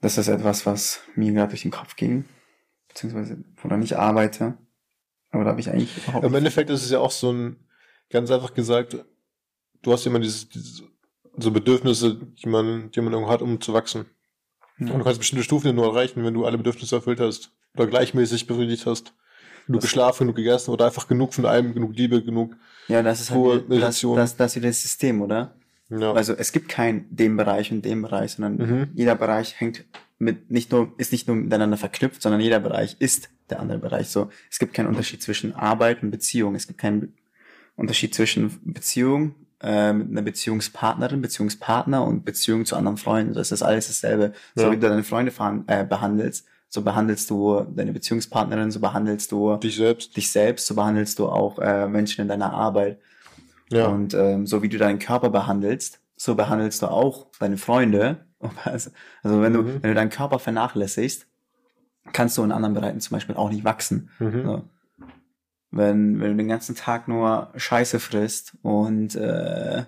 das ist etwas, was mir gerade durch den Kopf ging, beziehungsweise woran ich arbeite. Aber da habe ich eigentlich überhaupt Im Endeffekt ist es ja auch so ein, ganz einfach gesagt, du hast immer dieses, dieses so Bedürfnisse, die man, die man irgendwo hat, um zu wachsen. Ja. Und du kannst bestimmte Stufen nur erreichen, wenn du alle Bedürfnisse erfüllt hast oder gleichmäßig befriedigt hast. Genug geschlafen, genug gegessen oder einfach genug von allem, genug Liebe, genug Ja, das ist halt das, das, das ist wieder das System, oder? Ja. Also es gibt kein dem Bereich und dem Bereich, sondern mhm. jeder Bereich hängt mit nicht nur ist nicht nur miteinander verknüpft, sondern jeder Bereich ist der andere Bereich. So es gibt keinen Unterschied zwischen Arbeit und Beziehung. Es gibt keinen Unterschied zwischen Beziehung äh, mit einer Beziehungspartnerin, Beziehungspartner und Beziehung zu anderen Freunden. Das ist alles dasselbe. Ja. So wie du deine Freunde äh, behandelst, so behandelst du deine Beziehungspartnerin, so behandelst du dich selbst, dich selbst, so behandelst du auch äh, Menschen in deiner Arbeit. Ja. Und ähm, so wie du deinen Körper behandelst, so behandelst du auch deine Freunde. Also, also wenn du, mhm. wenn du deinen Körper vernachlässigst, kannst du in anderen Bereichen zum Beispiel auch nicht wachsen. Mhm. So. Wenn, wenn du den ganzen Tag nur Scheiße frisst und äh,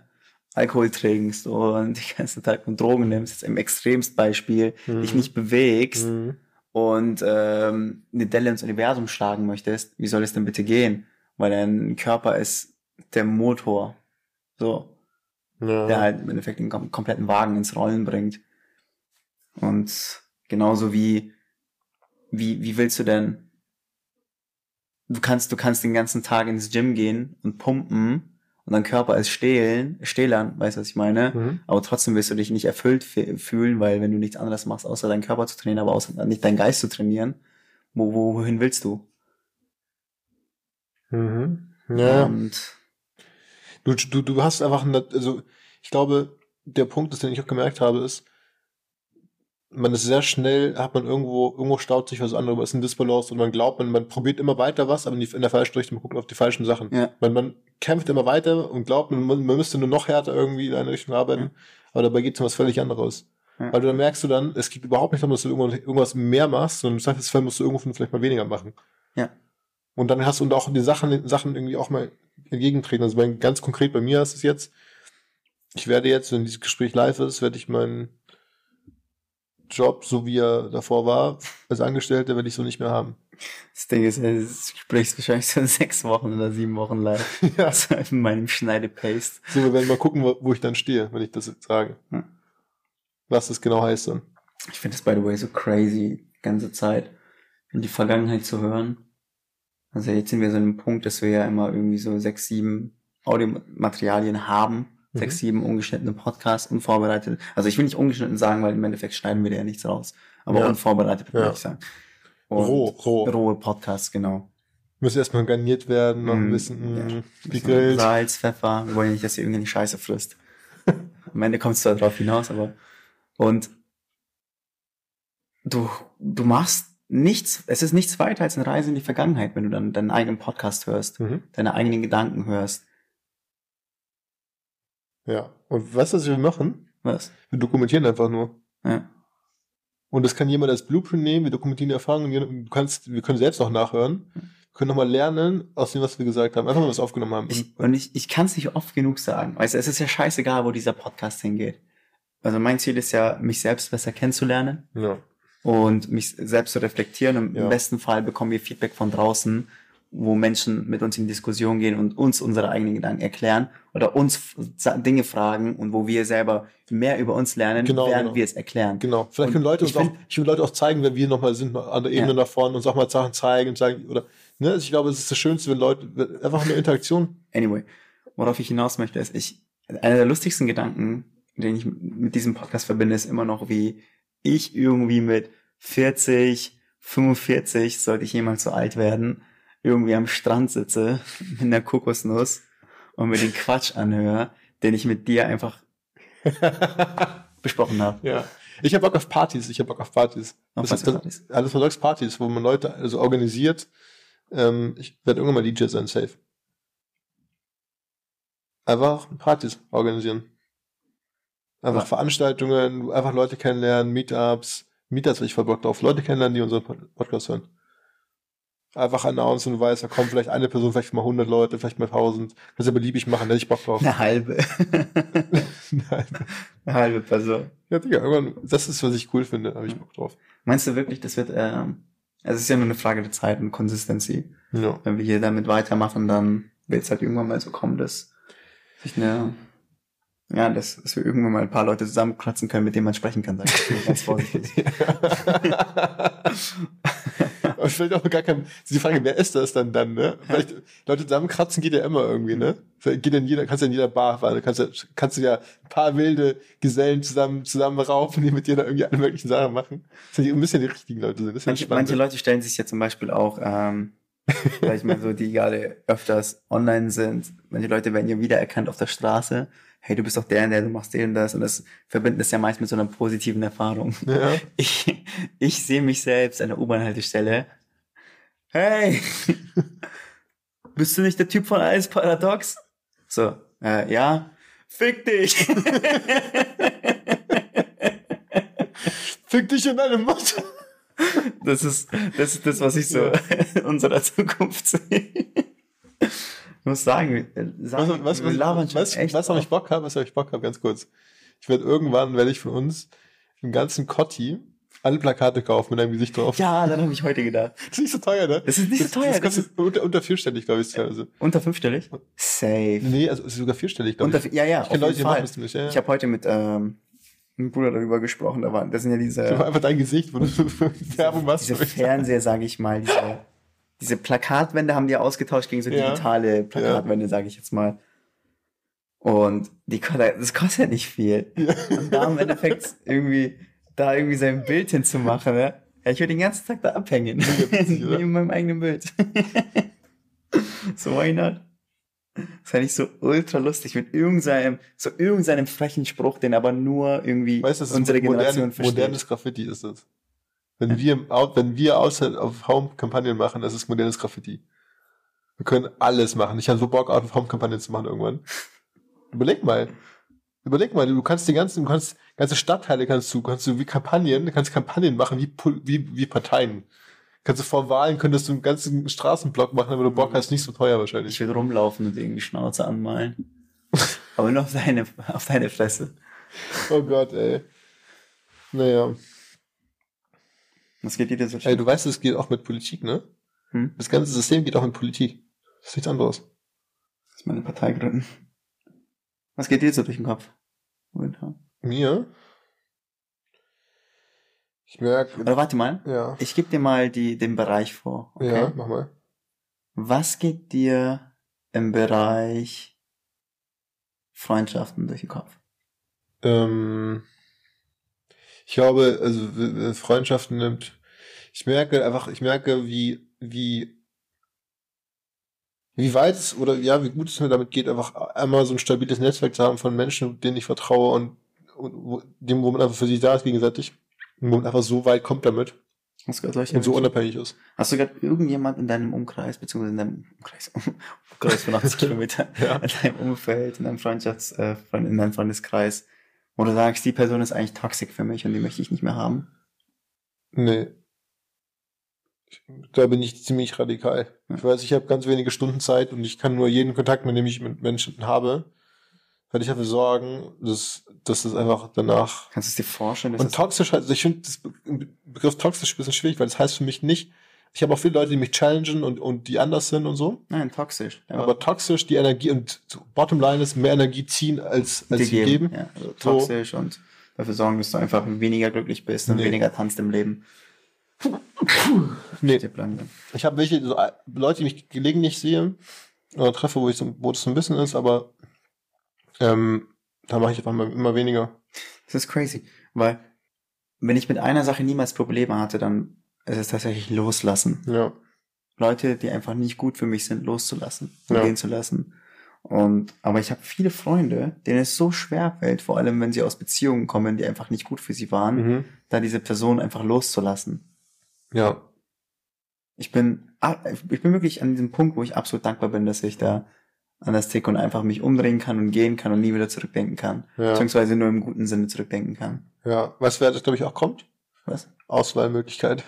Alkohol trinkst und den ganzen Tag nur Drogen nimmst, jetzt im Extremstbeispiel, mhm. dich nicht bewegst mhm. und ähm, eine Delle ins Universum schlagen möchtest, wie soll es denn bitte gehen? Weil dein Körper ist der Motor. So. Ja. Der halt im Endeffekt den kom kompletten Wagen ins Rollen bringt. Und genauso wie, wie, wie willst du denn, du kannst, du kannst den ganzen Tag ins Gym gehen und pumpen und dein Körper ist stehlen, stählern, weißt du, was ich meine? Mhm. Aber trotzdem wirst du dich nicht erfüllt fühlen, weil wenn du nichts anderes machst, außer deinen Körper zu trainieren, aber außer nicht deinen Geist zu trainieren, wo, wo, wohin willst du? Mhm. Ja. Und Du, du, du hast einfach, also ich glaube, der Punkt ist, den ich auch gemerkt habe, ist, man ist sehr schnell, hat man irgendwo, irgendwo staut sich was anderes, ist ein Disbalance und man glaubt, man, man probiert immer weiter was, aber in der falschen Richtung, man guckt auf die falschen Sachen. Ja. Man, man kämpft immer weiter und glaubt, man, man müsste nur noch härter irgendwie in eine Richtung arbeiten, ja. aber dabei geht es um was völlig anderes. Ja. Weil du dann merkst du dann, es geht überhaupt nicht darum, dass du irgendwas mehr machst, sondern im Zweifelsfall musst du irgendwo vielleicht mal weniger machen. Ja. Und dann hast du und auch die Sachen, Sachen irgendwie auch mal entgegentreten. Also bei, ganz konkret bei mir ist es jetzt, ich werde jetzt, wenn dieses Gespräch live ist, werde ich meinen Job, so wie er davor war, als Angestellter, werde ich so nicht mehr haben. Das Ding ist, das Gespräch ist wahrscheinlich so in sechs Wochen oder sieben Wochen live. ja. So in meinem Schneide-Paste. So, wir werden mal gucken, wo, wo, ich dann stehe, wenn ich das jetzt sage. Hm. Was das genau heißt dann. Ich finde das, by the way, so crazy, die ganze Zeit, in die Vergangenheit zu hören. Also jetzt sind wir so an einem Punkt, dass wir ja immer irgendwie so sechs, sieben Audiomaterialien haben, mhm. sechs, sieben ungeschnittene Podcasts, unvorbereitet. Also ich will nicht ungeschnitten sagen, weil im Endeffekt schneiden wir da ja nichts raus. Aber ja. unvorbereitet würde ja. ich sagen. Und roh, roh. Rohe Podcasts, genau. Müssen erstmal garniert werden, noch ein mm, bisschen ja. gegrillt. Salz, Pfeffer. Wir wollen nicht, dass ihr irgendeine Scheiße frisst. Am Ende kommt es zwar drauf hinaus, aber und du, du machst nichts, es ist nichts weiter als eine Reise in die Vergangenheit, wenn du dann deinen eigenen Podcast hörst, mhm. deine eigenen Gedanken hörst. Ja. Und weißt du, was wir machen? Was? Wir dokumentieren einfach nur. Ja. Und das kann jemand als Blueprint nehmen, wir dokumentieren die Erfahrungen, du kannst, wir können selbst auch nachhören. Wir können nochmal lernen aus dem, was wir gesagt haben. Einfach mal was aufgenommen haben. Ich, und ich, ich kann es nicht oft genug sagen. Weißt du, es ist ja scheißegal, wo dieser Podcast hingeht. Also mein Ziel ist ja, mich selbst besser kennenzulernen. Ja und mich selbst zu reflektieren. Und ja. Im besten Fall bekommen wir Feedback von draußen, wo Menschen mit uns in Diskussion gehen und uns unsere eigenen Gedanken erklären oder uns Dinge fragen und wo wir selber mehr über uns lernen, genau, während genau. wir es erklären. Genau. Vielleicht können Leute uns auch, ich will Leute auch zeigen, wenn wir nochmal sind, an der Ebene ja. nach vorne, uns auch mal Sachen zeigen und sagen, oder, ne, ich glaube, es ist das Schönste, wenn Leute, einfach eine Interaktion. Anyway, worauf ich hinaus möchte, ist, ich, einer der lustigsten Gedanken, den ich mit diesem Podcast verbinde, ist immer noch, wie ich irgendwie mit 40, 45, sollte ich jemals so alt werden, irgendwie am Strand sitze mit einer Kokosnuss und mir den Quatsch anhöre, den ich mit dir einfach besprochen habe. Ja. Ich habe Bock auf Partys, ich habe Bock auf Partys. Auf das, Partys? Das, alles was Partys, wo man Leute also organisiert. Ähm, ich werde irgendwann mal DJ sein, safe. Einfach Partys organisieren. Einfach ja. Veranstaltungen, einfach Leute kennenlernen, Meetups, Meetups, ich voll Bock drauf, Leute kennenlernen, die unseren Podcast hören. einfach announcen und weiß, da kommt vielleicht eine Person, vielleicht mal 100 Leute, vielleicht mal 1000. Kannst du beliebig machen, da hätte ich Bock drauf. Eine halbe. Eine halbe. Eine halbe Person. Ja, Digga, irgendwann, das ist, was ich cool finde, habe ich Bock drauf. Meinst du wirklich, das wird, ähm, also es ist ja nur eine Frage der Zeit und Consistency. Ja. Wenn wir hier damit weitermachen, dann wird es halt irgendwann mal so kommen, dass sich eine ja, dass, dass wir irgendwann mal ein paar Leute zusammenkratzen können, mit denen man sprechen kann, sag ich ganz vorsichtig. Aber vielleicht auch gar kein, die Frage, wer ist das dann dann, ne? Vielleicht, Leute zusammenkratzen geht ja immer irgendwie, ne? Geht in jeder, kannst ja in jeder Bar fahren, kannst, ja, kannst du ja ein paar wilde Gesellen zusammen, zusammen raufen, die mit dir da irgendwie alle möglichen Sachen machen. Das sind ein bisschen die richtigen Leute sind. Das manche, manche Leute stellen sich ja zum Beispiel auch, ähm, vielleicht mal so, die gerade öfters online sind. Manche Leute werden ja wiedererkannt auf der Straße hey, du bist doch der, der du machst den und das und das verbinden das ja meist mit so einer positiven Erfahrung. Ja. Ich, ich sehe mich selbst an der U-Bahn-Haltestelle. Hey, bist du nicht der Typ von Alles Paradox? So, äh, ja. Fick dich! Fick dich in deine Mutter! Das ist, das ist das, was ich so in unserer Zukunft sehe muss sagen, sagen was, was, was, was, was, was habe ich Bock habe, was habe ich Bock habe, ganz kurz. Ich werde irgendwann, werde ich von uns im ganzen Kotti alle Plakate kaufen mit deinem Gesicht drauf. Ja, dann habe ich heute gedacht. Das ist nicht so teuer, ne? Das ist nicht so teuer. Das, das kostet unter, unter vierstellig, glaube ich, teilweise. Unter fünfstellig? Safe. Nee, also ist sogar vierstellig, glaube ich. Ja, ja, ich kenne Leute, die machen das nicht. Ja, ja. Ich habe heute mit ähm, einem Bruder darüber gesprochen. Da waren, das sind ja diese. Ich einfach dein Gesicht, wo du Werbung machst. Diese Fernseher, sage ich mal, diese diese Plakatwände haben die ausgetauscht gegen so ja. digitale Plakatwände, ja. sage ich jetzt mal. Und die das kostet ja nicht viel. Ja. Und da im Endeffekt irgendwie, da irgendwie sein Bild hinzumachen, ne? Ja, ich würde den ganzen Tag da abhängen. Neben meinem eigenen Bild. so why not? Das fand ich so ultra lustig mit irgendeinem, so irgendeinem frechen Spruch, den aber nur irgendwie weißt, unsere Generation moderne, versteht. Modernes Graffiti ist das. Wenn wir, wenn wir außer auf Home-Kampagnen machen, das ist modernes Graffiti. Wir können alles machen. Ich habe so Bock, auf Home-Kampagnen zu machen irgendwann. Überleg mal. Überleg mal, du kannst die ganzen, du kannst, ganze Stadtteile kannst du, kannst du wie Kampagnen, du kannst Kampagnen machen, wie, wie, wie Parteien. Kannst du vor Wahlen, könntest du einen ganzen Straßenblock machen, aber du Bock hast, nicht so teuer wahrscheinlich. Ich würde rumlaufen und irgendwie Schnauze anmalen. aber nur auf deine, auf deine Fresse. Oh Gott, ey. Naja. Was geht dir denn so Ey, du weißt, es geht auch mit Politik, ne? Hm? Das ganze System geht auch mit Politik. Das ist nichts anderes. Das ist meine Partei gründen. Was geht dir so durch den Kopf? Momentan? Mir? Ich merke. Oder warte mal. Ja. Ich gebe dir mal die, den Bereich vor. Okay? Ja, mach mal. Was geht dir im Bereich Freundschaften durch den Kopf? Ähm, ich glaube, also Freundschaften nimmt, ich merke einfach, ich merke, wie, wie, wie weit es oder ja, wie gut es mir damit geht, einfach einmal so ein stabiles Netzwerk zu haben von Menschen, denen ich vertraue und, und dem, wo man einfach für sich da ist gegenseitig. Wo man einfach so weit kommt damit. Hast du solche und so unabhängig ist. Hast du gerade irgendjemand in deinem Umkreis, beziehungsweise in deinem Umkreis, Umkreis von 80 Kilometern, ja. in deinem Umfeld, in deinem Freundschafts, äh, in deinem Freundeskreis, wo du sagst, die Person ist eigentlich toxisch für mich und die möchte ich nicht mehr haben? Nee. Da bin ich ziemlich radikal. Ja. Ich weiß, ich habe ganz wenige Stunden Zeit und ich kann nur jeden Kontakt, mit dem ich mit Menschen habe, weil ich dafür sorgen, dass, dass das einfach danach. Kannst du es dir vorstellen? und toxisch, also ich finde das Begriff toxisch ein bisschen schwierig, weil das heißt für mich nicht, ich habe auch viele Leute, die mich challengen und, und die anders sind und so. Nein, toxisch. Aber, aber toxisch, die Energie und Bottomline ist mehr Energie ziehen als, als sie geben. geben. Ja, also toxisch so. und dafür sorgen, dass du einfach weniger glücklich bist und nee. weniger tanzt im Leben. Nee. Ich habe welche so Leute, die mich gelegentlich sehe oder treffe, wo ich so, wo das so ein bisschen ist, aber ähm, da mache ich einfach immer weniger. Das ist crazy, weil wenn ich mit einer Sache niemals Probleme hatte, dann es ist tatsächlich loslassen. Ja. Leute, die einfach nicht gut für mich sind, loszulassen ja. gehen zu lassen. Und aber ich habe viele Freunde, denen es so schwer fällt, vor allem wenn sie aus Beziehungen kommen, die einfach nicht gut für sie waren, mhm. da diese Person einfach loszulassen. Ja. Ich bin ich bin wirklich an diesem Punkt, wo ich absolut dankbar bin, dass ich da an das Tick und einfach mich umdrehen kann und gehen kann und nie wieder zurückdenken kann. Ja. Beziehungsweise nur im guten Sinne zurückdenken kann. Ja, weißt du, wer das glaube ich auch kommt? Was? Auswahlmöglichkeit.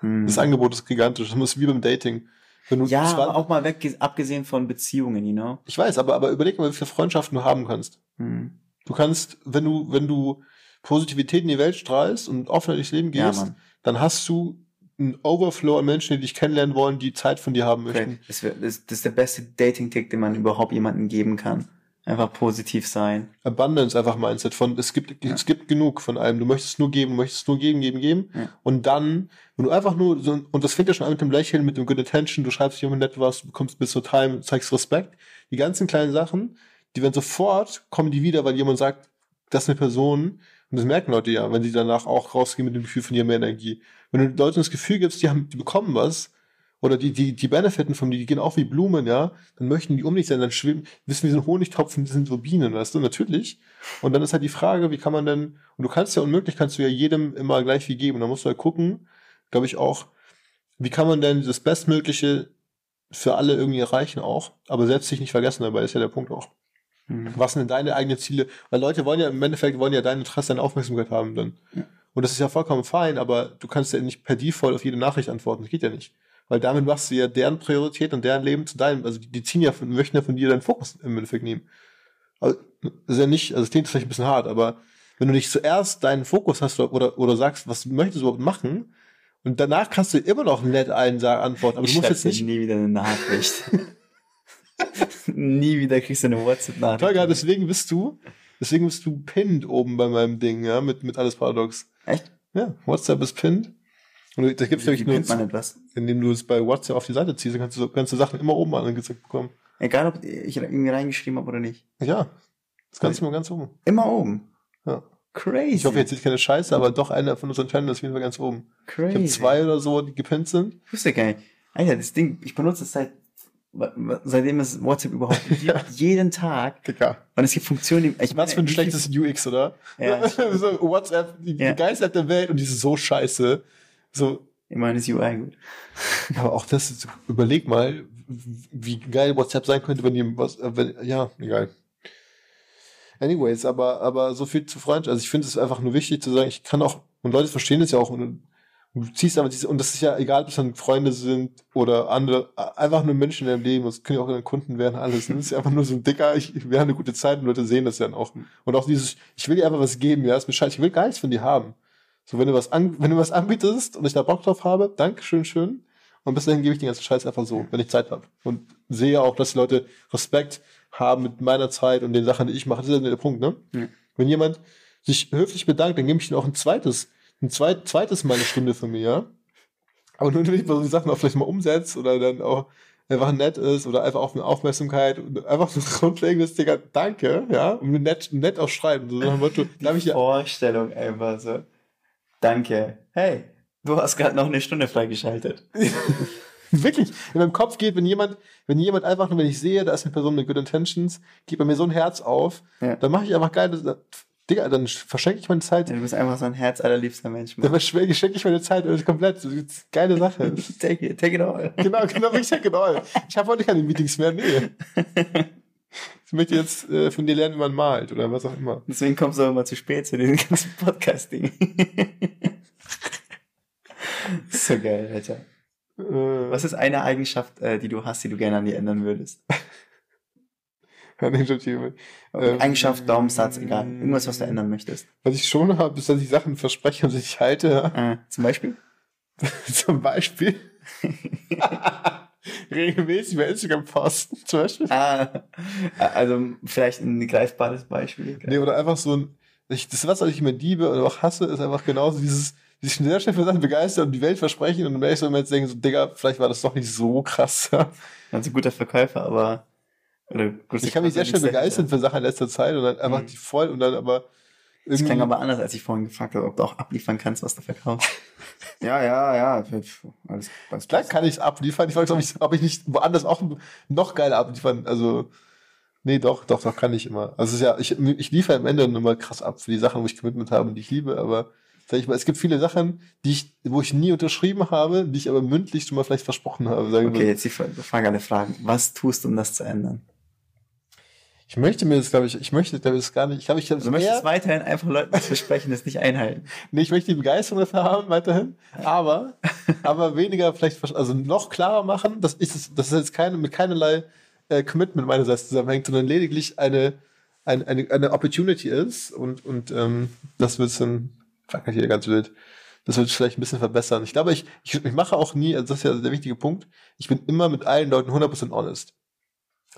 Hm. Das Angebot ist gigantisch. Das muss wie beim Dating. Wenn du ja, aber auch mal weg, abgesehen von Beziehungen, you know? Ich weiß, aber, aber überleg mal, wie viele Freundschaften du haben kannst. Hm. Du kannst, wenn du, wenn du Positivität in die Welt strahlst und offen durchs Leben gehst, ja, dann hast du einen Overflow an Menschen, die dich kennenlernen wollen, die Zeit von dir haben möchten. Das, das, das ist der beste Dating-Tick, den man überhaupt jemandem geben kann. Einfach positiv sein. Abundance einfach Mindset von es gibt ja. es gibt genug von allem. Du möchtest nur geben, möchtest nur geben, geben, geben. Ja. Und dann, wenn du einfach nur so und das fängt ja schon an mit dem Lächeln, mit dem Good Attention, du schreibst jemand nett was, du bekommst bis zur Time, zeigst Respekt. Die ganzen kleinen Sachen, die werden sofort kommen die wieder, weil jemand sagt, das ist eine Person und das merken Leute ja, wenn sie danach auch rausgehen mit dem Gefühl von ihr mehr Energie. Wenn du Leuten das Gefühl gibst, die haben die bekommen was, oder die, die, die benefiten von die, die gehen auch wie Blumen, ja, dann möchten die um dich sein, dann schwimmen, wissen wir sind Honigtopfen, die sind so Bienen, weißt du, natürlich. Und dann ist halt die Frage, wie kann man denn, und du kannst ja unmöglich, kannst du ja jedem immer gleich viel geben. Da musst du halt gucken, glaube ich auch, wie kann man denn das Bestmögliche für alle irgendwie erreichen auch, aber selbst sich nicht vergessen dabei, ist ja der Punkt auch. Mhm. Was sind denn deine eigenen Ziele? Weil Leute wollen ja im Endeffekt wollen ja dein Interesse, deine Aufmerksamkeit haben dann. Ja. Und das ist ja vollkommen fein, aber du kannst ja nicht per Default auf jede Nachricht antworten. Das geht ja nicht weil damit machst du ja deren Priorität und deren Leben zu deinem. Also die, die ziehen ja von, möchten ja von dir deinen Fokus im Endeffekt nehmen. Also, das ist ja nicht, also es klingt vielleicht ein bisschen hart, aber wenn du nicht zuerst deinen Fokus hast oder, oder sagst, was möchtest du überhaupt machen, und danach kannst du immer noch nett einen sagen, antworten, aber ich du musst jetzt nicht. nie wieder eine Nachricht. nie wieder kriegst du eine WhatsApp-Nachricht. Tolga, deswegen bist du, deswegen bist du pinned oben bei meinem Ding, ja, mit, mit alles Paradox. Echt? Ja, WhatsApp ist pinned. Und da gibt's nämlich nur, man etwas? indem du es bei WhatsApp auf die Seite ziehst, dann kannst du ganze Sachen immer oben angezeigt bekommen. Egal, ob ich irgendwie reingeschrieben habe oder nicht. Ja. Das kannst du immer ganz oben. Immer oben? Ja. Crazy. Ich hoffe, jetzt ist keine Scheiße, aber doch einer von unseren Channels ist auf jeden Fall ganz oben. Crazy. Ich habe zwei oder so, die gepinnt sind. Ich wusste gar nicht. Alter, das Ding, ich benutze es seit, seitdem es WhatsApp überhaupt gibt, ja. jeden Tag. Und es gibt Funktionen, die, ich Was für ein schlechtes UX, oder? Ja. so WhatsApp, die, ja. App der Welt und die ist so scheiße. So. Ich meine, ist UI gut. Aber auch das, überleg mal, wie geil WhatsApp sein könnte, wenn die was, äh, wenn, ja, egal. Anyways, aber, aber so viel zu Freundschaft. Also ich finde es einfach nur wichtig zu sagen, ich kann auch, und Leute verstehen es ja auch, und, du ziehst aber diese, und das ist ja egal, ob es dann Freunde sind oder andere, einfach nur Menschen in deinem Leben, das können ja auch dann Kunden werden, alles. Das ist ja einfach nur so ein dicker, ich, wir haben eine gute Zeit und Leute sehen das dann auch. Und auch dieses, ich will dir einfach was geben, ja, ist mir scheiße, ich will gar nichts von dir haben. So, wenn du was an, wenn du was anbietest und ich da Bock drauf habe, danke, schön, schön. Und bis dahin gebe ich den ganzen Scheiß einfach so, wenn ich Zeit habe. Und sehe auch, dass die Leute Respekt haben mit meiner Zeit und den Sachen, die ich mache. Das ist ja der Punkt, ne? Ja. Wenn jemand sich höflich bedankt, dann gebe ich ihm auch ein zweites, ein zweit, zweites Mal eine Stunde von mir, ja? Aber nur, wenn ich so die Sachen auch vielleicht mal umsetze oder dann auch einfach nett ist oder einfach auch eine Aufmerksamkeit und einfach so grundlegendes Digga, danke, ja? Und nett, nett auch schreiben. So Motto, die ich ja, Vorstellung einfach so. Danke. Hey, du hast gerade noch eine Stunde freigeschaltet. Wirklich. In meinem Kopf geht, wenn jemand, wenn jemand einfach nur, wenn ich sehe, da ist eine Person mit Good Intentions, geht bei mir so ein Herz auf, ja. dann mache ich einfach geile, Digga, dann verschenke ich meine Zeit. Ja, du bist einfach so ein herzallerliebster Mensch. Mann. Dann verschenke ich meine Zeit und komplett. Geile Sache. take it, take it all. Genau, genau, ich take it all. Ich habe heute keine Meetings mehr, nee. Ich möchte jetzt äh, von dir lernen, wie man malt oder was auch immer. Deswegen kommst du immer zu spät zu diesem ganzen Podcast-Ding. so geil, Alter. Äh, was ist eine Eigenschaft, äh, die du hast, die du gerne an dir ändern würdest? ähm, Eigenschaft, Glaubenssatz, egal. Irgendwas, was du ändern möchtest. Was ich schon habe, ist, dass ich Sachen verspreche und sich halte. Äh, zum Beispiel? zum Beispiel? regelmäßig bei Instagram posten, zum Beispiel. Ah, also vielleicht ein greifbares Beispiel. Nee, oder einfach so ein, ich, das, was ich immer liebe oder auch hasse, ist einfach genauso dieses, sich sehr schnell für Sachen begeistern und die Welt versprechen und dann werde ich so immer jetzt denken, so, Digga, vielleicht war das doch nicht so krass. Ja. Also guter Verkäufer, aber ich kann mich sehr schnell begeistern für Sachen in letzter Zeit und dann einfach mhm. die voll und dann aber das klang aber anders, als ich vorhin gefragt habe, ob du auch abliefern kannst, was du verkaufst. ja, ja, ja. Alles, alles Klar kann ich abliefern. Ich weiß, ob ich, ob ich nicht woanders auch noch geiler abliefern. Also, nee, doch, doch, doch kann ich immer. Also, es ist ja, ich, ich liefere am Ende immer krass ab für die Sachen, wo ich Commitment habe und die ich liebe, aber sag ich mal, es gibt viele Sachen, die ich, wo ich nie unterschrieben habe, die ich aber mündlich schon mal vielleicht versprochen habe. okay, jetzt die Frage alle Fragen. Was tust du, um das zu ändern? Ich möchte mir das, glaube ich, ich möchte glaube ich, das gar nicht. Ich glaube, ich habe Du möchtest weiterhin einfach Leuten das versprechen, das nicht einhalten. Nee, ich möchte die Begeisterung dafür haben, weiterhin. Aber, aber weniger vielleicht, also noch klarer machen, dass ich das, das ist jetzt keine, mit keinerlei äh, Commitment meinerseits zusammenhängt, sondern lediglich eine, eine, eine, eine Opportunity ist und, und ähm, das wird dann, fuck hier ganz wild. Das wird vielleicht ein bisschen verbessern. Ich glaube, ich, ich, ich mache auch nie, also das ist ja der wichtige Punkt, ich bin immer mit allen Leuten 100% honest.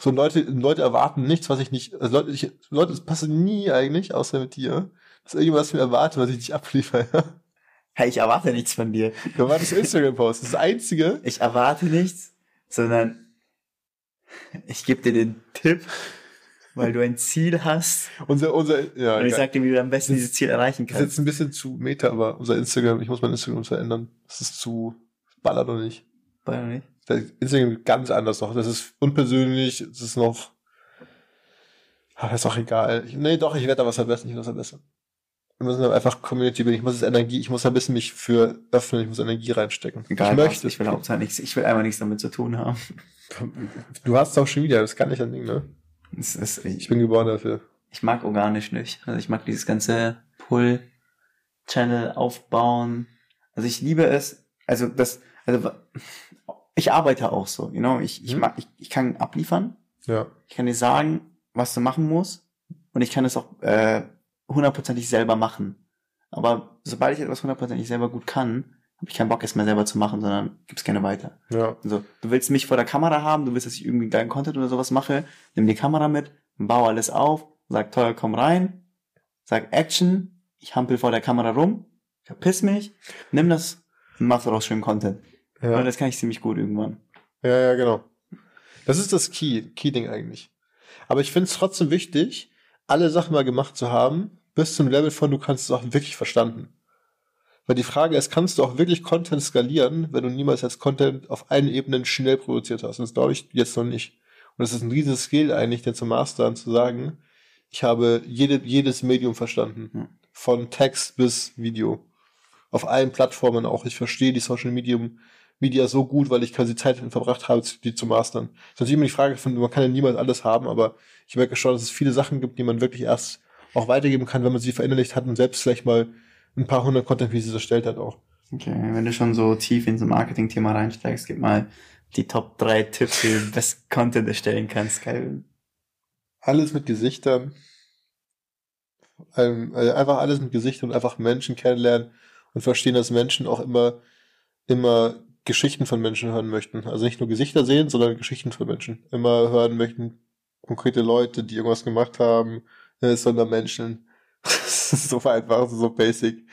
So Leute, Leute erwarten nichts, was ich nicht, also Leute, ich, Leute, das passt nie eigentlich, außer mit dir, dass irgendwas mir erwartet, was ich nicht abliefere. Hey, ich erwarte nichts von dir. Du erwartest Instagram-Post. Das ist das Einzige. Ich erwarte nichts, sondern ich gebe dir den Tipp, weil du ein Ziel hast. Unser, unser, ja. Und ich sag dir, wie du am besten dieses Ziel erreichen kannst. Das ist jetzt ein bisschen zu meta, aber unser Instagram, ich muss mein Instagram verändern. Das ist zu, ballert oder nicht. Ballert nicht? Das ganz anders noch. Das ist unpersönlich, das ist noch, ach, ist auch egal. Ich, nee, doch, ich werde da was verbessern, ich muss verbessern. Wir müssen einfach Community bilden. Ich muss jetzt Energie, ich muss ein bisschen mich für öffnen, ich muss Energie reinstecken. Egal, ich möchte. Ich will Hauptsache nichts, ich will einfach nichts damit zu tun haben. Du hast es auch schon wieder, das kann nicht ein Ding, ne? Das ist, ich, ich bin geboren dafür. Ich mag organisch nicht. Also ich mag dieses ganze Pull-Channel aufbauen. Also ich liebe es, also das, also ich arbeite auch so, you know, ich, ich Mhm. ich, ich kann abliefern, Ja. ich kann dir sagen, was du machen musst und ich kann es auch äh, hundertprozentig selber machen. Aber sobald ich etwas hundertprozentig selber gut kann, habe ich keinen Bock, es mehr selber zu machen, sondern gib's gerne weiter. Ja. Also, du willst mich vor der Kamera haben, du willst, dass ich irgendwie geilen Content oder sowas mache, nimm die Kamera mit, bau alles auf, sag toll, komm rein, sag Action, ich hampel vor der Kamera rum, verpiss mich, nimm das und mach daraus schön Content. Ja. Und das kann ich ziemlich gut irgendwann. Ja, ja, genau. Das ist das Key, Key-Ding eigentlich. Aber ich finde es trotzdem wichtig, alle Sachen mal gemacht zu haben, bis zum Level von, du kannst es auch wirklich verstanden. Weil die Frage ist, kannst du auch wirklich Content skalieren, wenn du niemals als Content auf allen Ebenen schnell produziert hast? Und das glaube ich jetzt noch nicht. Und das ist ein riesiges Skill eigentlich, den zu mastern, zu sagen, ich habe jede, jedes Medium verstanden. Hm. Von Text bis Video. Auf allen Plattformen auch. Ich verstehe die Social Medium, Media so gut, weil ich quasi Zeit verbracht habe, die zu mastern. Das ist natürlich immer die Frage von, man kann ja niemals alles haben, aber ich merke schon, dass es viele Sachen gibt, die man wirklich erst auch weitergeben kann, wenn man sie verinnerlicht hat und selbst vielleicht mal ein paar hundert Content Pieces erstellt hat auch. Okay, wenn du schon so tief ins Marketing-Thema reinsteigst, gib mal die Top 3 Tipps, wie du best Content erstellen kannst. Geil. Alles mit Gesichtern. Ähm, äh, einfach alles mit Gesichtern und einfach Menschen kennenlernen und verstehen, dass Menschen auch immer, immer Geschichten von Menschen hören möchten. Also nicht nur Gesichter sehen, sondern Geschichten von Menschen. Immer hören möchten konkrete Leute, die irgendwas gemacht haben, äh, sondern Menschen. So einfach, so basic.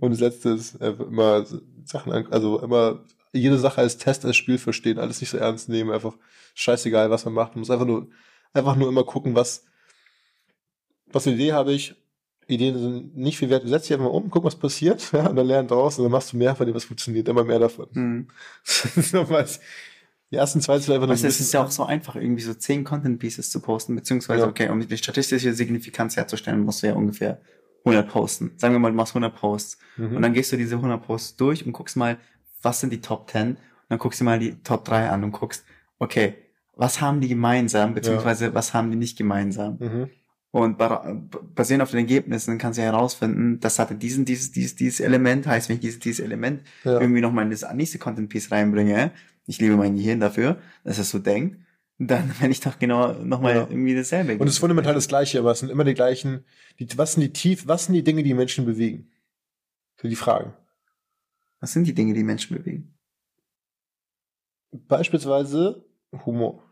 Und das letzte ist äh, immer Sachen, also immer jede Sache als Test, als Spiel verstehen, alles nicht so ernst nehmen, einfach scheißegal, was man macht. Man muss einfach nur, einfach nur immer gucken, was, was eine Idee habe ich. Ideen sind nicht viel wert. Setz dich einfach mal um, guck, was passiert, ja, und dann lern draus und dann machst du mehr von dem, was funktioniert, immer mehr davon. Hm. Das ist nochmal- Die ersten zwei sind einfach nur Weißt du, es ist ja auch so einfach, irgendwie so 10 Content Pieces zu posten, beziehungsweise, Ja. okay, um die statistische Signifikanz herzustellen, musst du ja ungefähr 100 posten. Sagen wir mal, du machst 100 Posts. Mhm. Und dann gehst du diese 100 Posts durch und guckst mal, was sind die Top 10? Und dann guckst du mal die Top 3 an und guckst, okay, was haben die gemeinsam, beziehungsweise was haben die nicht gemeinsam? Mhm. Und basierend auf den Ergebnissen kannst du herausfinden, das hatte diesen, dieses, dieses, dieses Element, heißt, wenn ich dieses, dieses Element Ja. irgendwie nochmal in das nächste Content Piece reinbringe, ich liebe mein Gehirn dafür, dass es so denkt, dann wenn ich doch genau nochmal Ja. irgendwie dasselbe. Und es ist fundamental das Gleiche, aber es sind immer die gleichen, die, was sind die tief, was sind die Dinge, die Menschen bewegen? So die Fragen. Was sind die Dinge, die Menschen bewegen? Beispielsweise Humor.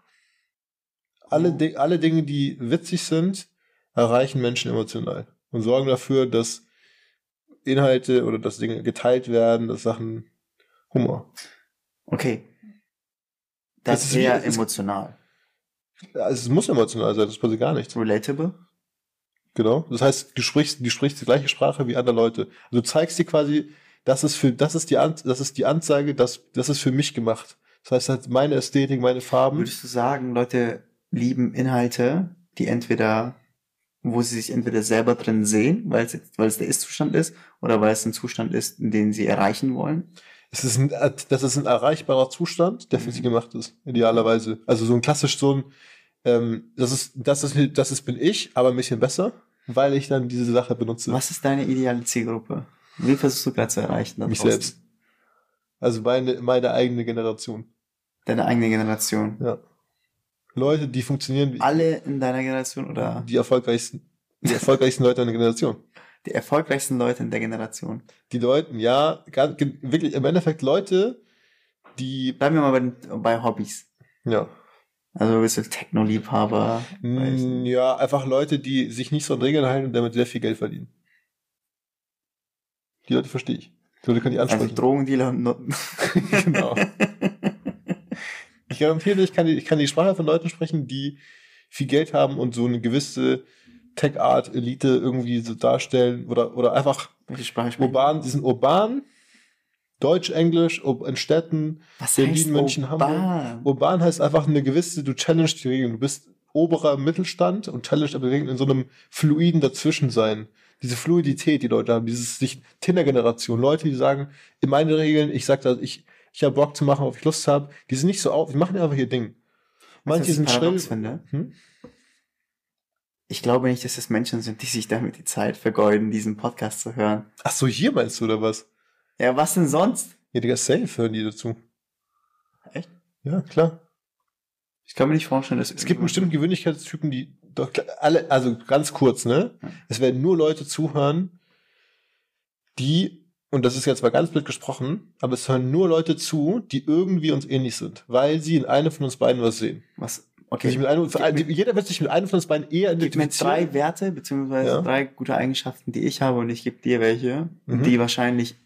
Alle, Di alle Dinge, die witzig sind, erreichen Menschen emotional und sorgen dafür, dass Inhalte oder dass Dinge geteilt werden, dass Sachen Humor. Okay. Das, Das ist wie- sehr es- emotional. Also es muss emotional sein, das passiert gar nichts. Relatable? Genau. Das heißt, du sprichst, du sprichst die gleiche Sprache wie andere Leute. Also du zeigst dir quasi, das ist für, das ist die, An das ist die Anzeige, das, das ist für mich gemacht. Das heißt, halt meine Ästhetik, meine Farben. Würdest du sagen, Leute lieben Inhalte, die entweder, wo sie sich entweder selber drin sehen, weil es, weil es der Ist-Zustand ist, oder weil es ein Zustand ist, den sie erreichen wollen? Es ist ein, das ist ein erreichbarer Zustand, der für Mhm. sie gemacht ist, idealerweise. Also so ein klassisch so ein, ähm, das ist, das ist, das ist bin ich, aber ein bisschen besser, weil ich dann diese Sache benutze. Was ist deine ideale Zielgruppe? Wie versuchst du gerade zu erreichen? Mich selbst. Also meine, meine eigene Generation. Deine eigene Generation. Ja. Leute, die funktionieren wie. Alle in deiner Generation oder? Die erfolgreichsten, die erfolgreichsten Leute in der Generation. Die erfolgreichsten Leute in der Generation. Die Leute, ja, wirklich, im Endeffekt Leute, die. Bleiben wir mal bei, bei Hobbys. Ja. Also bist du Techno-Liebhaber? Mm, ja, einfach Leute, die sich nicht so an Regeln halten und damit sehr viel Geld verdienen. Die Leute verstehe ich. Die Leute können die also ansprechen. Also Drogendealer und Nutten. genau. Ich garantiere, ich kann, die, ich kann die Sprache von Leuten sprechen, die viel Geld haben und so eine gewisse Tech-Art-Elite irgendwie so darstellen oder, oder einfach urban, die sind urban, Deutsch, Englisch, in Städten, Was Berlin, München, urban? Hamburg. Urban heißt einfach eine gewisse, du challenge die Regeln. Du bist oberer Mittelstand und challenge die Regeln in so einem fluiden Dazwischensein. Diese Fluidität, die Leute haben, dieses sich Tinder-Generation, Leute, die sagen, in meinen Regeln, ich sag das, ich, ich habe Bock zu machen, ob ich Lust habe. Die sind nicht so auf, die machen einfach ihr Ding. Manche sind schnell. Hm? Ich glaube nicht, dass es Menschen sind, die sich damit die Zeit vergeuden, diesen Podcast zu hören. Ach so, hier meinst du oder was? Ja, was denn sonst? Ja, Digga, safe hören die dazu. Echt? Ja, klar. Ich kann mir nicht vorstellen, dass es gibt bestimmte Gewöhnlichkeitstypen, die doch alle, also ganz kurz, ne? Ja. Es werden nur Leute zuhören, die und das ist jetzt mal ganz blöd gesprochen, aber es hören nur Leute zu, die irgendwie uns ähnlich sind, weil sie in einem von uns beiden was sehen. Was? Okay. Einem, mir, jeder wird sich mit einem von uns beiden eher identifizieren. Gib mir drei Werte, beziehungsweise ja. drei gute Eigenschaften, die ich habe und ich gebe dir welche, mhm. die wahrscheinlich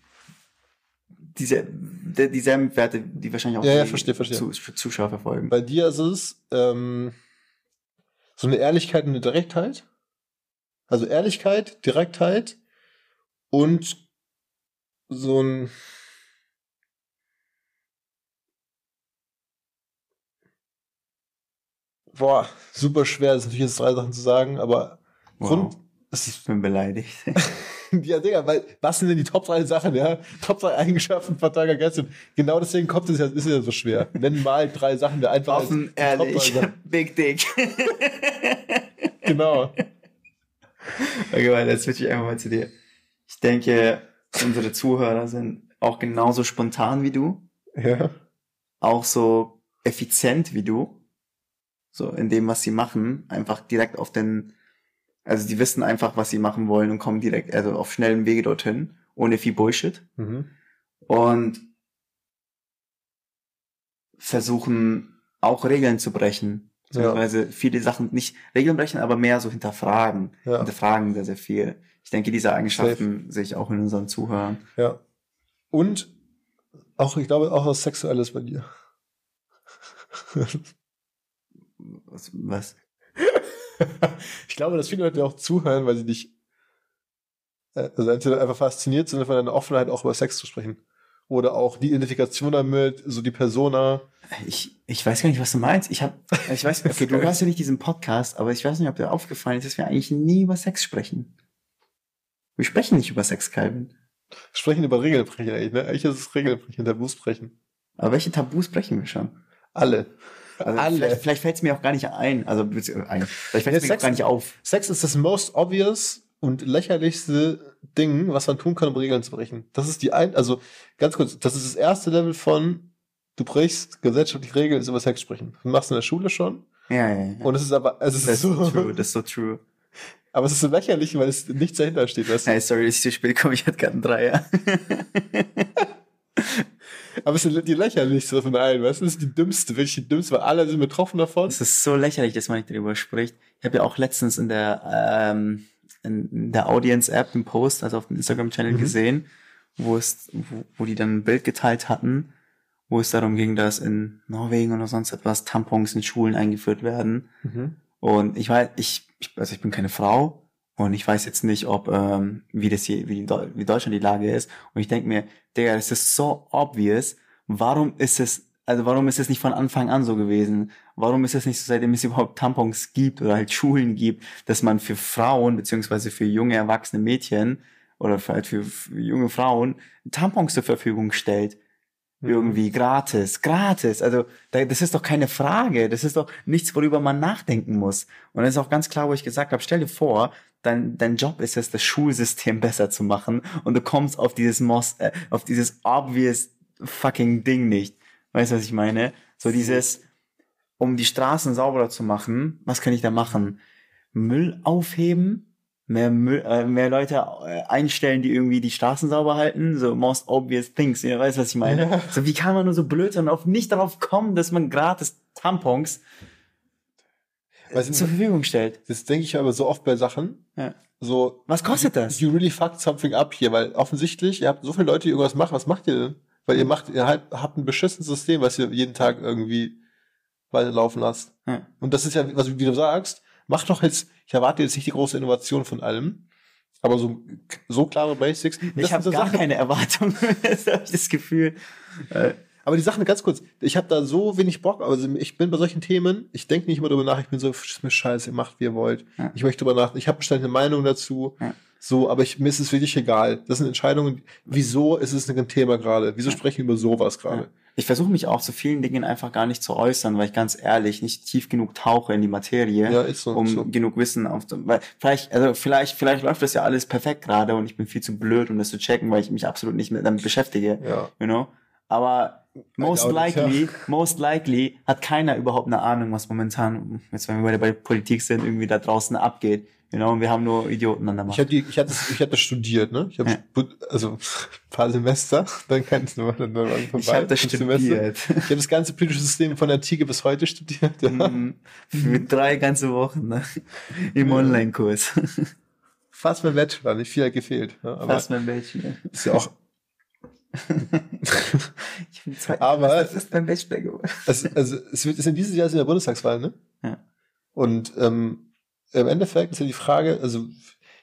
diese, dieselben Werte, die wahrscheinlich auch ja, die ja, verstehe, verstehe. Zu, Zuschauer verfolgen. Bei dir ist es ähm, so eine Ehrlichkeit und eine Direktheit. Also Ehrlichkeit, Direktheit und so ein Boah, super schwer, das sind natürlich jetzt drei Sachen zu sagen, aber wow. Grund, ich bin beleidigt. ja, Digga, weil, was sind denn die Top 3 Sachen, ja? Top 3 Eigenschaften von Tiger Gatsby. Genau deswegen kommt es ja, ist ja so schwer. Nenn mal drei Sachen, der einfach Offen, ehrlich, Big Dick. genau. Okay, weil jetzt switch ich einfach mal zu dir. Ich denke, unsere Zuhörer sind auch genauso spontan wie du. Ja. Auch so effizient wie du. So in dem, was sie machen. Einfach direkt auf den, also die wissen einfach, was sie machen wollen und kommen direkt, also auf schnellem Wege dorthin, ohne viel Bullshit. Mhm. Und versuchen auch Regeln zu brechen. Beziehungsweise ja. viele Sachen nicht Regeln brechen, aber mehr so hinterfragen. Ja. Hinterfragen sehr, sehr viel. Ich denke, diese Eigenschaften Safe. sehe ich auch in unseren Zuhörern. Ja. Und auch, ich glaube, auch was Sexuelles bei dir. was? was? ich glaube, dass viele Leute auch zuhören, weil sie dich äh, also entweder einfach fasziniert sind von deiner Offenheit, auch über Sex zu sprechen. Oder auch die Identifikation damit, so die Persona. Ich, ich weiß gar nicht, was du meinst. Ich habe, ich weiß, okay, du hörst ja nicht diesen Podcast, aber ich weiß nicht, ob dir aufgefallen ist, dass wir eigentlich nie über Sex sprechen. Wir sprechen nicht über Sex, Calvin. Wir sprechen über Regelbrechen eigentlich, ne? Eigentlich ist es Regelbrechen, Tabus brechen. Aber welche Tabus brechen wir schon? Alle. Also Alle. Vielleicht, vielleicht fällt es mir auch gar nicht ein. Also ein. Vielleicht fällt es mir gar nicht auf. Sex ist das most obvious und lächerlichste Ding, was man tun kann, um Regeln zu brechen. Das ist die ein, also ganz kurz, das ist das erste Level von du brichst gesellschaftliche Regeln, ist über Sex sprechen. Du machst in der Schule schon. Ja, ja, ja. Und es ist aber, es ist das so, so true, das ist so true. Aber es ist so lächerlich, weil es nichts dahinter steht. Weißt du? Hey, sorry, dass ich zu spät komme, ich hatte gerade einen Dreier. Aber es ist die lächerlichste von allen, weißt du? Das ist die dümmste, wirklich die dümmste, weil alle sind betroffen davon. Es ist so lächerlich, dass man nicht darüber spricht. Ich habe ja auch letztens in der, ähm, in der Audience-App einen Post, also auf dem Instagram-Channel mhm. gesehen, wo es, wo, wo die dann ein Bild geteilt hatten, wo es darum ging, dass in Norwegen oder sonst etwas Tampons in Schulen eingeführt werden. Mhm. Und ich weiß, ich, ich, also ich bin keine Frau und ich weiß jetzt nicht, ob ähm, wie das hier, wie, wie Deutschland die Lage ist. Und ich denke mir, Digga, das ist so obvious. Warum ist es, also warum ist es nicht von Anfang an so gewesen? Warum ist es nicht so, seitdem es überhaupt Tampons gibt oder halt Schulen gibt, dass man für Frauen beziehungsweise für junge erwachsene Mädchen oder halt für, für junge Frauen Tampons zur Verfügung stellt? Mhm. Irgendwie gratis, gratis. Also das ist doch keine Frage. Das ist doch nichts, worüber man nachdenken muss. Und das ist auch ganz klar, wo ich gesagt habe, stell dir vor, dein, dein Job ist es, das Schulsystem besser zu machen und du kommst auf dieses Mos äh, auf dieses obvious fucking Ding nicht. Weißt du, was ich meine? So dieses, um die Straßen sauberer zu machen, was kann ich da machen? Müll aufheben? Mehr, Müll, äh, mehr Leute äh, einstellen, die irgendwie die Straßen sauber halten, so most obvious things, ihr weißt, was ich meine? Ja. So wie kann man nur so blöd und auf nicht darauf kommen, dass man gratis Tampons Weißt, zur Verfügung stellt. Das denke ich aber so oft bei Sachen. Ja. So, was kostet das? You really fucked something up hier, weil offensichtlich, ihr habt so viele Leute, die irgendwas machen, was macht ihr denn? Weil ihr macht, ihr habt, habt ein beschissenes System, was ihr jeden Tag irgendwie weiterlaufen lasst. Ja. Und das ist ja, was wie du sagst, mach doch jetzt, ich erwarte jetzt nicht die große Innovation von allem, aber so, so klare Basics. Ich habe so gar Sachen, keine Erwartung, das habe ich das Gefühl. Äh, aber die Sachen, ganz kurz, ich habe da so wenig Bock, also ich bin bei solchen Themen, ich denke nicht immer darüber nach, ich bin so, ist mir scheiße, ihr macht, wie ihr wollt. Ja. Ich möchte darüber nach, ich habe bestimmt eine Meinung dazu. Ja. So, aber ich, mir ist es wirklich egal. Das sind Entscheidungen. Wieso ist es ein Thema gerade? Wieso ja. sprechen wir über sowas gerade? Ich versuche mich auch zu vielen Dingen einfach gar nicht zu äußern, weil ich ganz ehrlich nicht tief genug tauche in die Materie, ja, so, um so. genug Wissen auf, weil vielleicht, also vielleicht, vielleicht läuft das ja alles perfekt gerade und ich bin viel zu blöd, um das zu checken, weil ich mich absolut nicht mit damit beschäftige, ja. you know. Aber most likely, ja. most likely hat keiner überhaupt eine Ahnung, was momentan, jetzt wenn wir bei Politik sind, irgendwie da draußen abgeht. Genau, und wir haben nur Idioten an der Macht. Ich, hab die, ich, hatte, ich hatte studiert, ne? Ich habe ja. also ein paar Semester, dann kannst du mal dann vorbei. Ich habe das studiert. Semester. Ich habe das ganze politische System von der Antike bis heute studiert. Ja. Mhm. Für drei ganze Wochen ne? im ja. Online-Kurs. Fast mein Bachelor, nicht viel hat gefehlt. Ja, aber Fast mein Bachelor. Ist ja auch ich bin zwei, aber was ist beim Bachelor geworden? Also, also es wird es in dieses Jahr in der Bundestagswahl, ne? Ja. Und ähm, im Endeffekt ist ja die Frage, also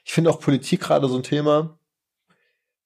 ich finde auch Politik gerade so ein Thema.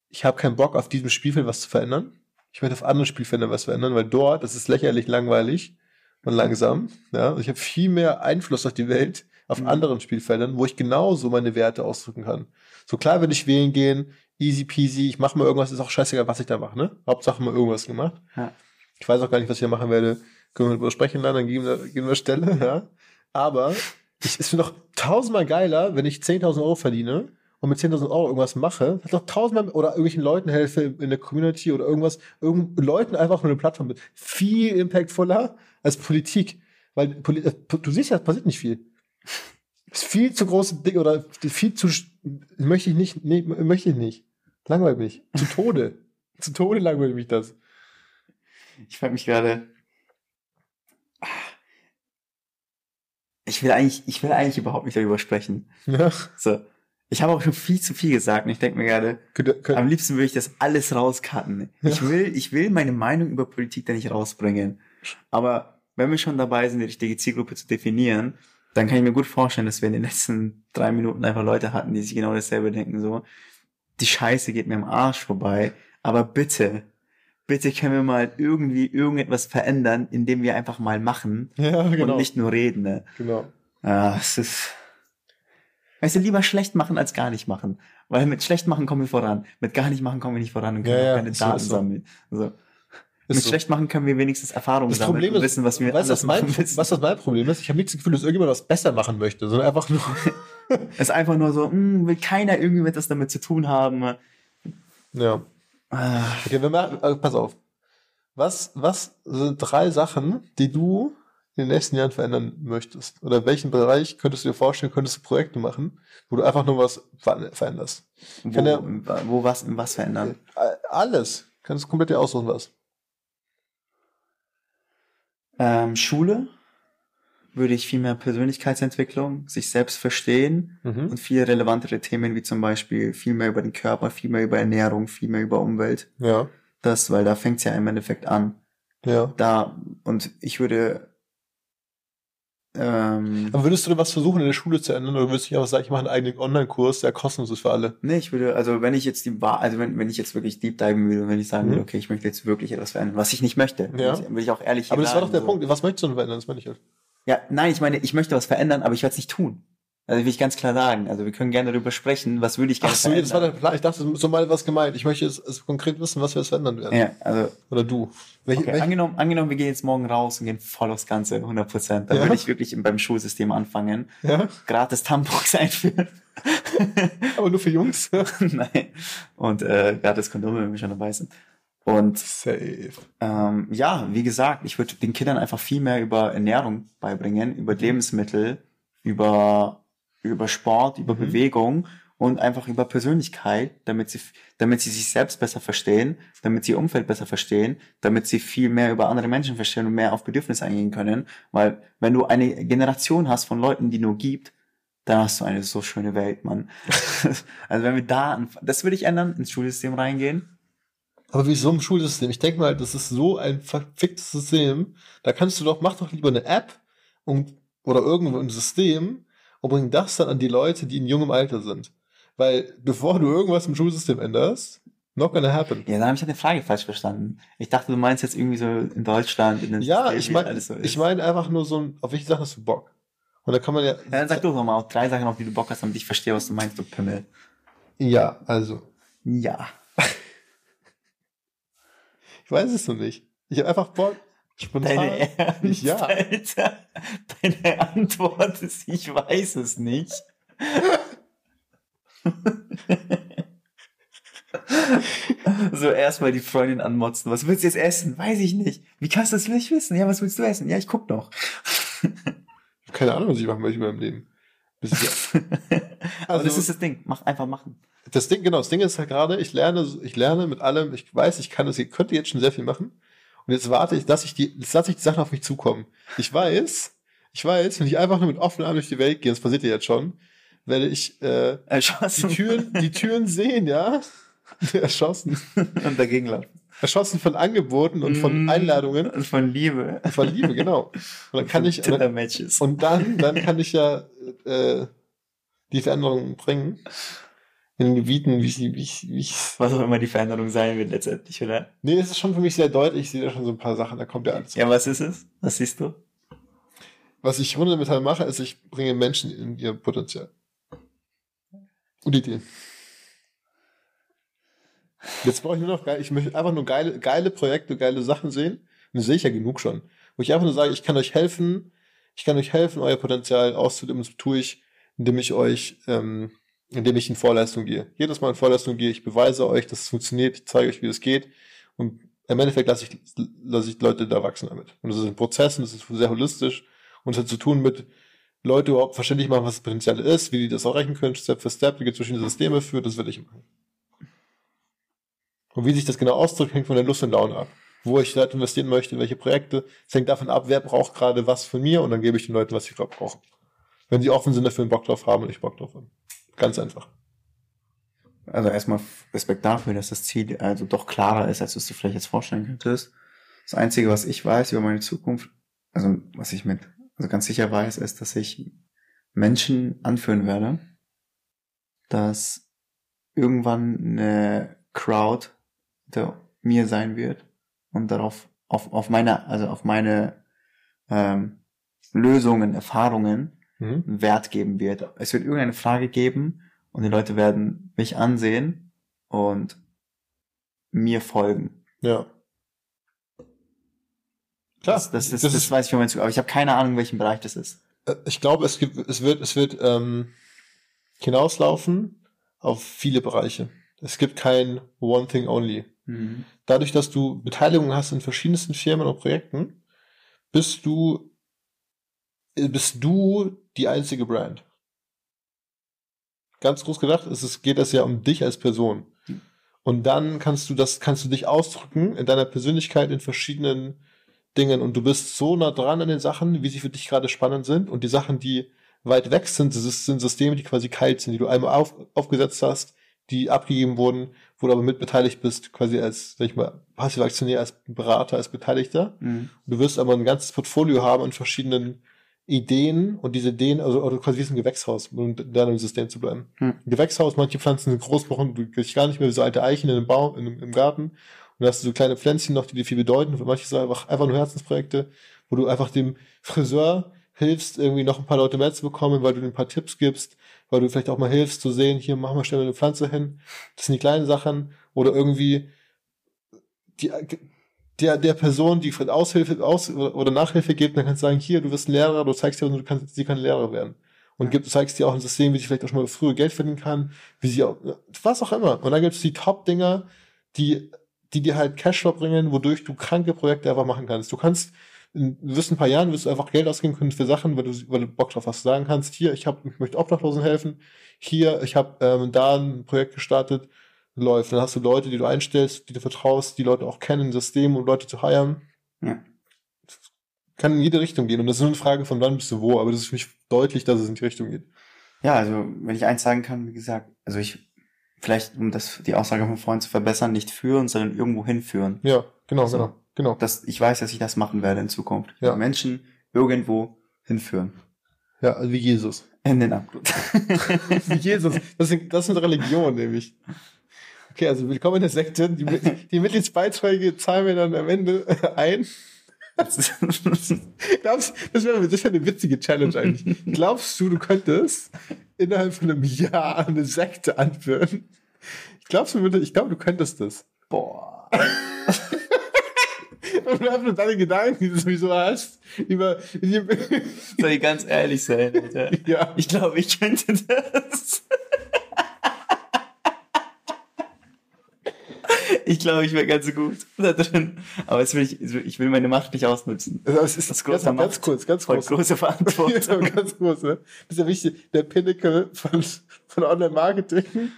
Ich habe keinen Bock auf diesem Spielfeld was zu verändern. Ich möchte auf anderen Spielfeldern was verändern, weil dort das ist lächerlich langweilig und langsam. Ja, und ich habe viel mehr Einfluss auf die Welt auf mhm. anderen Spielfeldern, wo ich genauso meine Werte ausdrücken kann. So klar würde ich wählen gehen, easy peasy, ich mache mal irgendwas, ist auch scheißegal, was ich da mache, ne? Hauptsache mal irgendwas gemacht. Ja. Ich weiß auch gar nicht, was ich da machen werde. Können wir darüber sprechen, dann geben wir, geben wir Stelle, ja. Aber ich, wäre doch tausendmal geiler, wenn ich 10.000 Euro verdiene und mit 10.000 Euro irgendwas mache, doch tausendmal oder irgendwelchen Leuten helfe in der Community oder irgendwas, irgend, Leuten einfach nur eine Plattform mit. Viel impactvoller als Politik. Weil äh, du siehst ja, es passiert nicht viel. Ist viel zu große Ding oder viel zu möchte ich nicht, nee, möchte ich nicht. Langweilt mich. Zu Tode. zu Tode langweilt mich das. Ich frage mich gerade, ich will eigentlich, ich will eigentlich überhaupt nicht darüber sprechen. Ja. So. Ich habe auch schon viel zu viel gesagt und ich denke mir gerade, am liebsten würde ich das alles rauscutten. Ja. Ich will, ich will meine Meinung über Politik da nicht rausbringen. Aber wenn wir schon dabei sind, die richtige Zielgruppe zu definieren, dann kann ich mir gut vorstellen, dass wir in den letzten drei Minuten einfach Leute hatten, die sich genau dasselbe denken, so, die Scheiße geht mir am Arsch vorbei, aber bitte, bitte können wir mal irgendwie irgendetwas verändern, indem wir einfach mal machen ja, genau. und nicht nur reden. Ne? Genau. Ja, es ist. Weißt du, lieber schlecht machen als gar nicht machen. Weil mit schlecht machen kommen wir voran. Mit gar nicht machen kommen wir nicht voran und können ja, auch keine Daten so. sammeln. Also, mit so. schlecht machen können wir wenigstens Erfahrungen das sammeln und wissen, was wir weißt, was mein, machen Was das mein Problem ist? Ich habe nicht das Gefühl, dass irgendjemand was besser machen möchte, sondern einfach nur. es ist einfach nur so, mh, hm, will keiner irgendwie etwas damit zu tun haben. Ja. Ah. Okay, wir machen, also pass auf. Was, was sind drei Sachen, die du in den nächsten Jahren verändern möchtest? Oder welchen Bereich könntest du dir vorstellen, könntest du Projekte machen, wo du einfach nur was veränderst? Wo, ja, wo was, was verändern? Äh, alles. Kannst du komplett dir aussuchen, was. Ähm, Schule würde ich viel mehr Persönlichkeitsentwicklung, sich selbst verstehen mhm. und viel relevantere Themen wie zum Beispiel viel mehr über den Körper, viel mehr über Ernährung, viel mehr über Umwelt. Ja. Das, weil da fängt's ja im Endeffekt an. Ja. Da, und ich würde ähm, Aber würdest du denn was versuchen in der Schule zu ändern oder würdest du einfach sagen, ich mache einen eigenen Online-Kurs, der kostenlos ist für alle? Nee, ich würde, also wenn ich jetzt die Wahl, also wenn, wenn ich jetzt wirklich deep diven würde und wenn ich sagen mhm. würde, okay, ich möchte jetzt wirklich etwas verändern, was ich nicht möchte, ja. will ich auch ehrlich Aber das war doch der so. Punkt, was möchtest du denn verändern, das meine ich halt. Ja, nein, ich meine, ich möchte was verändern, aber ich werde es nicht tun. Also will ich ganz klar sagen. Also wir können gerne darüber sprechen. Was würde ich gerne Ach so, das war der Plan. Ich dachte, so mal was gemeint. Ich möchte jetzt, jetzt konkret wissen, was wir jetzt verändern werden. Ja, also. Oder du. Welche, okay, welche? Angenommen, angenommen, wir gehen jetzt morgen raus und gehen voll aufs Ganze, 100 Prozent. Dann ja. würde ich wirklich beim Schulsystem anfangen. Ja. Gratis Tampons einführen. Aber nur für Jungs? Nein. Und äh, gratis Kondome, wenn wir schon dabei sind. Und Safe. Ähm, ja, wie gesagt, ich würde den Kindern einfach viel mehr über Ernährung beibringen, über Lebensmittel, über, über Sport, über mhm. Bewegung und einfach über Persönlichkeit, damit sie, damit sie sich selbst besser verstehen, damit sie ihr Umfeld besser verstehen, damit sie viel mehr über andere Menschen verstehen und mehr auf Bedürfnisse eingehen können. Weil wenn du eine Generation hast von Leuten, die nur gibt, dann hast du eine so schöne Welt, Mann. also wenn wir da, das würde ich ändern, ins Schulsystem reingehen aber wieso im Schulsystem? Ich denke mal, das ist so ein verficktes System. Da kannst du doch, mach doch lieber eine App und, oder irgendwo ein System und bring das dann an die Leute, die in jungem Alter sind. Weil bevor du irgendwas im Schulsystem änderst, not gonna happen. Ja, da habe ich eine Frage falsch verstanden. Ich dachte, du meinst jetzt irgendwie so in Deutschland, in den Ja, System, ich meine, so ich meine einfach nur so, auf welche Sachen hast du Bock? Und da kann man ja. Ja, dann sag du doch mal auf drei Sachen, auf die du Bock hast, damit ich verstehe, was du meinst, du Pimmel. Ja, also. Ja. Ich weiß es noch nicht. Ich habe einfach Bock. Spontan. Deine Ernst, ja. Alter. Deine Antwort ist, ich weiß es nicht. so erstmal die Freundin anmotzen. Was willst du jetzt essen? Weiß ich nicht. Wie kannst du das nicht wissen? Ja, was willst du essen? Ja, ich guck noch. Keine Ahnung, was ich machen möchte in meinem Leben. Das ist ja, also, das ist das Ding. Mach einfach machen das Ding, genau, das Ding ist halt gerade, ich lerne, ich lerne mit allem, ich weiß, ich kann das, ich könnte jetzt schon sehr viel machen. Und jetzt warte ich, dass ich die, jetzt lasse ich die Sachen auf mich zukommen. Ich weiß, ich weiß, wenn ich einfach nur mit offenen Armen durch die Welt gehe, das passiert ja jetzt schon, werde ich äh, Erschossen. die Türen, die Türen sehen, ja. Erschossen. Und dagegen laufen. Erschossen von Angeboten und von mm. Einladungen. Und von Liebe. Von Liebe, genau. Und dann kann ich. Und dann, dann kann ich ja äh, die Veränderung bringen in Gebieten, wie, wie, wie Was auch immer die Veränderung sein wird letztendlich, oder? Nee, es ist schon für mich sehr deutlich. Ich sehe da schon so ein paar Sachen, da kommt ja alles. Ja, was ist es? Was siehst du? Was ich runde Metall mache, ist, ich bringe Menschen in ihr Potenzial. Und Ideen. Jetzt brauche ich nur noch geil, ich möchte einfach nur geile, geile Projekte, geile Sachen sehen. Und das sehe ich ja genug schon. Wo ich einfach nur sage, ich kann euch helfen, ich kann euch helfen, euer Potenzial auszudrücken. Das tue ich, indem ich euch ähm, indem ich in Vorleistung gehe. Jedes Mal in Vorleistung gehe, ich beweise euch, dass es funktioniert, ich zeige euch, wie es geht. Und im Endeffekt lasse ich, lasse ich Leute da wachsen damit. Und das ist ein Prozess und das ist sehr holistisch und es hat zu tun mit Leute überhaupt verständlich machen, was das Potenzial ist, wie die das erreichen können, Step für Step, wie gibt es verschiedene Systeme für, das will ich machen. Und wie sich das genau ausdrückt, hängt von der Lust und Laune ab. Wo ich Leute investieren möchte, welche Projekte, es hängt davon ab, wer braucht gerade was von mir und dann gebe ich den Leuten, was sie gerade brauchen. Wenn sie offen sind dafür einen Bock drauf haben und ich Bock drauf habe. Ganz einfach. Also erstmal Respekt dafür, dass das Ziel also doch klarer ist, als du es dir vielleicht jetzt vorstellen könntest. Das Einzige, was ich weiß über meine Zukunft, also was ich mit, also ganz sicher weiß, ist, dass ich Menschen anführen werde, dass irgendwann eine Crowd hinter mir sein wird und darauf auf, auf meine, also auf meine ähm, Lösungen, Erfahrungen mhm. Wert geben wird. Es wird irgendeine Frage geben und die Leute werden mich ansehen und mir folgen. Ja. Klar. Das, das, ist, das, das weiß ich von aber ich habe keine Ahnung, in welchem Bereich das ist. Äh, ich glaube, es gibt, es wird, es wird ähm, hinauslaufen auf viele Bereiche. Es gibt kein One Thing Only. Mhm. Dadurch, dass du Beteiligungen hast in verschiedensten Firmen und Projekten, bist du bist du die einzige Brand. Ganz groß gedacht, es ist, geht es ja um dich als Person. Und dann kannst du das, kannst du dich ausdrücken in deiner Persönlichkeit in verschiedenen Dingen und du bist so nah dran an den Sachen, wie sie für dich gerade spannend sind und die Sachen, die weit weg sind, sind Systeme, die quasi kalt sind, die du einmal auf, aufgesetzt hast, die abgegeben wurden, wo du aber mitbeteiligt bist, quasi als, sag ich mal, passiver Aktionär, als Berater, als Beteiligter. Mhm. Du wirst aber ein ganzes Portfolio haben an verschiedenen Ideen und diese Ideen, also, quasi wie ein Gewächshaus, um dann im System zu bleiben. Hm. Gewächshaus, manche Pflanzen sind groß, brauchen du gar nicht mehr wie so alte Eichen in einem Baum, in, im Garten. Und da hast du so kleine Pflänzchen noch, die dir viel bedeuten. Für manche sind einfach, einfach nur Herzensprojekte, wo du einfach dem Friseur hilfst, irgendwie noch ein paar Leute mehr zu bekommen, weil du ein paar Tipps gibst, weil du vielleicht auch mal hilfst zu sehen, hier machen wir schnell eine Pflanze hin. Das sind die kleinen Sachen. Oder irgendwie die, der, der Person, die vielleicht Aushilfe aus, oder Nachhilfe gibt, dann kannst du sagen, hier, du wirst ein Lehrer, du zeigst dir, du kannst, sie kann Lehrer werden. Und gibt, zeigst dir auch ein System, wie sie vielleicht auch schon mal früher Geld verdienen kann, wie sie auch, was auch immer. Und dann gibt es die Top-Dinger, die, die dir halt Cashflow bringen, wodurch du kranke Projekte einfach machen kannst. Du kannst, in, du wirst ein paar Jahren, wirst du einfach Geld ausgeben können für Sachen, weil du, weil du Bock drauf hast, sagen kannst, hier, ich hab, ich möchte Obdachlosen helfen, hier, ich habe ähm, da ein Projekt gestartet, läuft. Dann hast du Leute, die du einstellst, die du vertraust, die Leute auch kennen, System, um Leute zu heiren. Ja. Kann in jede Richtung gehen. Und das ist nur eine Frage von wann bist du wo, aber das ist für mich deutlich, dass es in die Richtung geht. Ja, also wenn ich eins sagen kann, wie gesagt, also ich vielleicht, um das die Aussage von vorhin zu verbessern, nicht führen, sondern irgendwo hinführen. Ja, genau, also, genau, genau. Das, ich weiß, dass ich das machen werde in Zukunft. Ja. Menschen irgendwo hinführen. Ja, also wie Jesus. In den Abgrund. wie Jesus. Das sind, das sind Religionen, nämlich. Okay, also willkommen in der Sekte. Die, die Mitgliedsbeiträge zahlen wir dann am Ende ein. Glaubst, das wäre wär eine witzige Challenge eigentlich. Glaubst du, du könntest innerhalb von einem Jahr eine Sekte anführen? Ich glaube, du, ich glaube, du könntest das. Boah. Und nur deine Gedanken, die du sowieso hast, über. Soll ich ganz ehrlich sein, Alter? Ja. Ich glaube, ich könnte das. Ich glaube, ich wäre ganz gut da drin. Aber jetzt will ich, ich will meine Macht nicht ausnutzen. Das ist das große ganz, Macht. Ganz kurz, ganz kurz. Große Verantwortung. ja, ganz kurz, ne? Das ist ja wichtig. Der Pinnacle von, von Online-Marketing.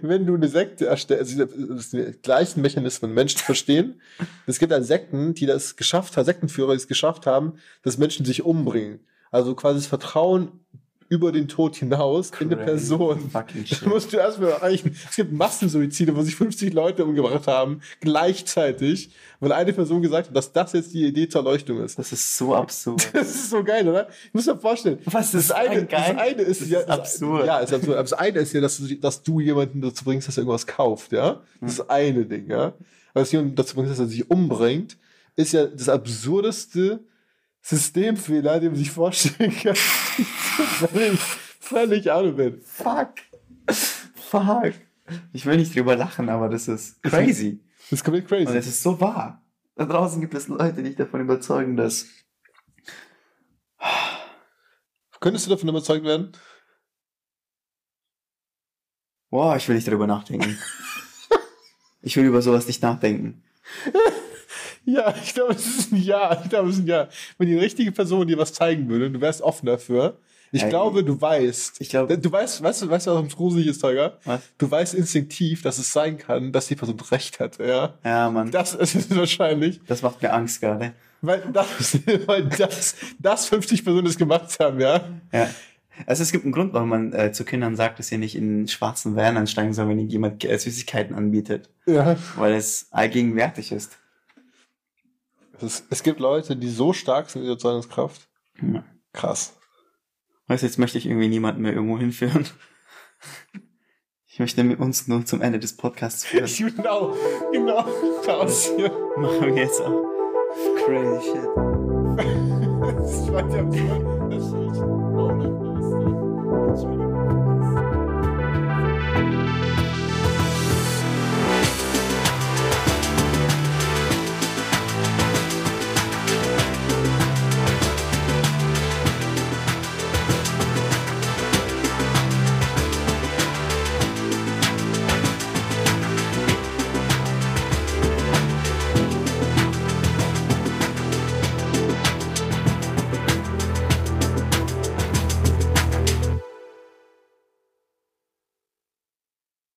Wenn du eine Sekte erstellst, also das sind die gleichen Mechanismen, Menschen verstehen. Es gibt dann Sekten, die das geschafft haben, Sektenführer, die es geschafft haben, dass Menschen sich umbringen. Also quasi das Vertrauen über den Tod hinaus Crazy in eine Person. Da musst du erstmal erreichen. Es gibt Massensuizide, wo sich 50 Leute umgebracht haben, gleichzeitig, weil eine Person gesagt hat, dass das jetzt die Idee zur Erleuchtung ist. Das ist so absurd. Das ist so geil, oder? Ich muss mir vorstellen. Was ist das eine, geil? Das eine ist, das ja, ist absurd. Ja, ist absurd. Das eine ist ja, dass du, dass du jemanden dazu bringst, dass er irgendwas kauft, ja? Das ist eine Ding, ja? Aber dass jemanden dazu bringst, dass er sich umbringt, ist ja das absurdeste, Systemfehler, den man sich vorstellen kann. Völlig, völlig out of it. Fuck. Fuck. Ich will nicht drüber lachen, aber das ist crazy. Das ist komplett crazy. Und es ist so wahr. Da draußen gibt es Leute, die dich davon überzeugen, dass. Könntest du davon überzeugt werden? Boah, ich will nicht darüber nachdenken. ich will über sowas nicht nachdenken. Ja, ich glaube, es ist ein Ja. Ich glaube, es ist ein Ja. Wenn die richtige Person dir was zeigen würde, du wärst offen dafür. Ich ja, glaube, du weißt. Ich glaube, du weißt, weißt du, weißt du, was gruselig ist, Teuger? Was? Du weißt instinktiv, dass es sein kann, dass die Person recht hat, ja? Ja, Mann. Das ist wahrscheinlich. Das macht mir Angst gerade. Weil das, weil das, das 50 Personen das gemacht haben, ja? Ja. Also es gibt einen Grund, warum man äh, zu Kindern sagt, dass sie nicht in schwarzen Van ansteigen soll, wenn ihnen jemand äh, Süßigkeiten anbietet. Ja. Weil es allgegenwärtig ist. Es, es gibt Leute, die so stark sind in der Überzeugungskraft. Ja. Krass. Weißt du, jetzt möchte ich irgendwie niemanden mehr irgendwo hinführen. Ich möchte mit uns nur zum Ende des Podcasts führen. genau, genau. Das hier. Machen wir jetzt auch. Crazy shit. das war absurd. Das ist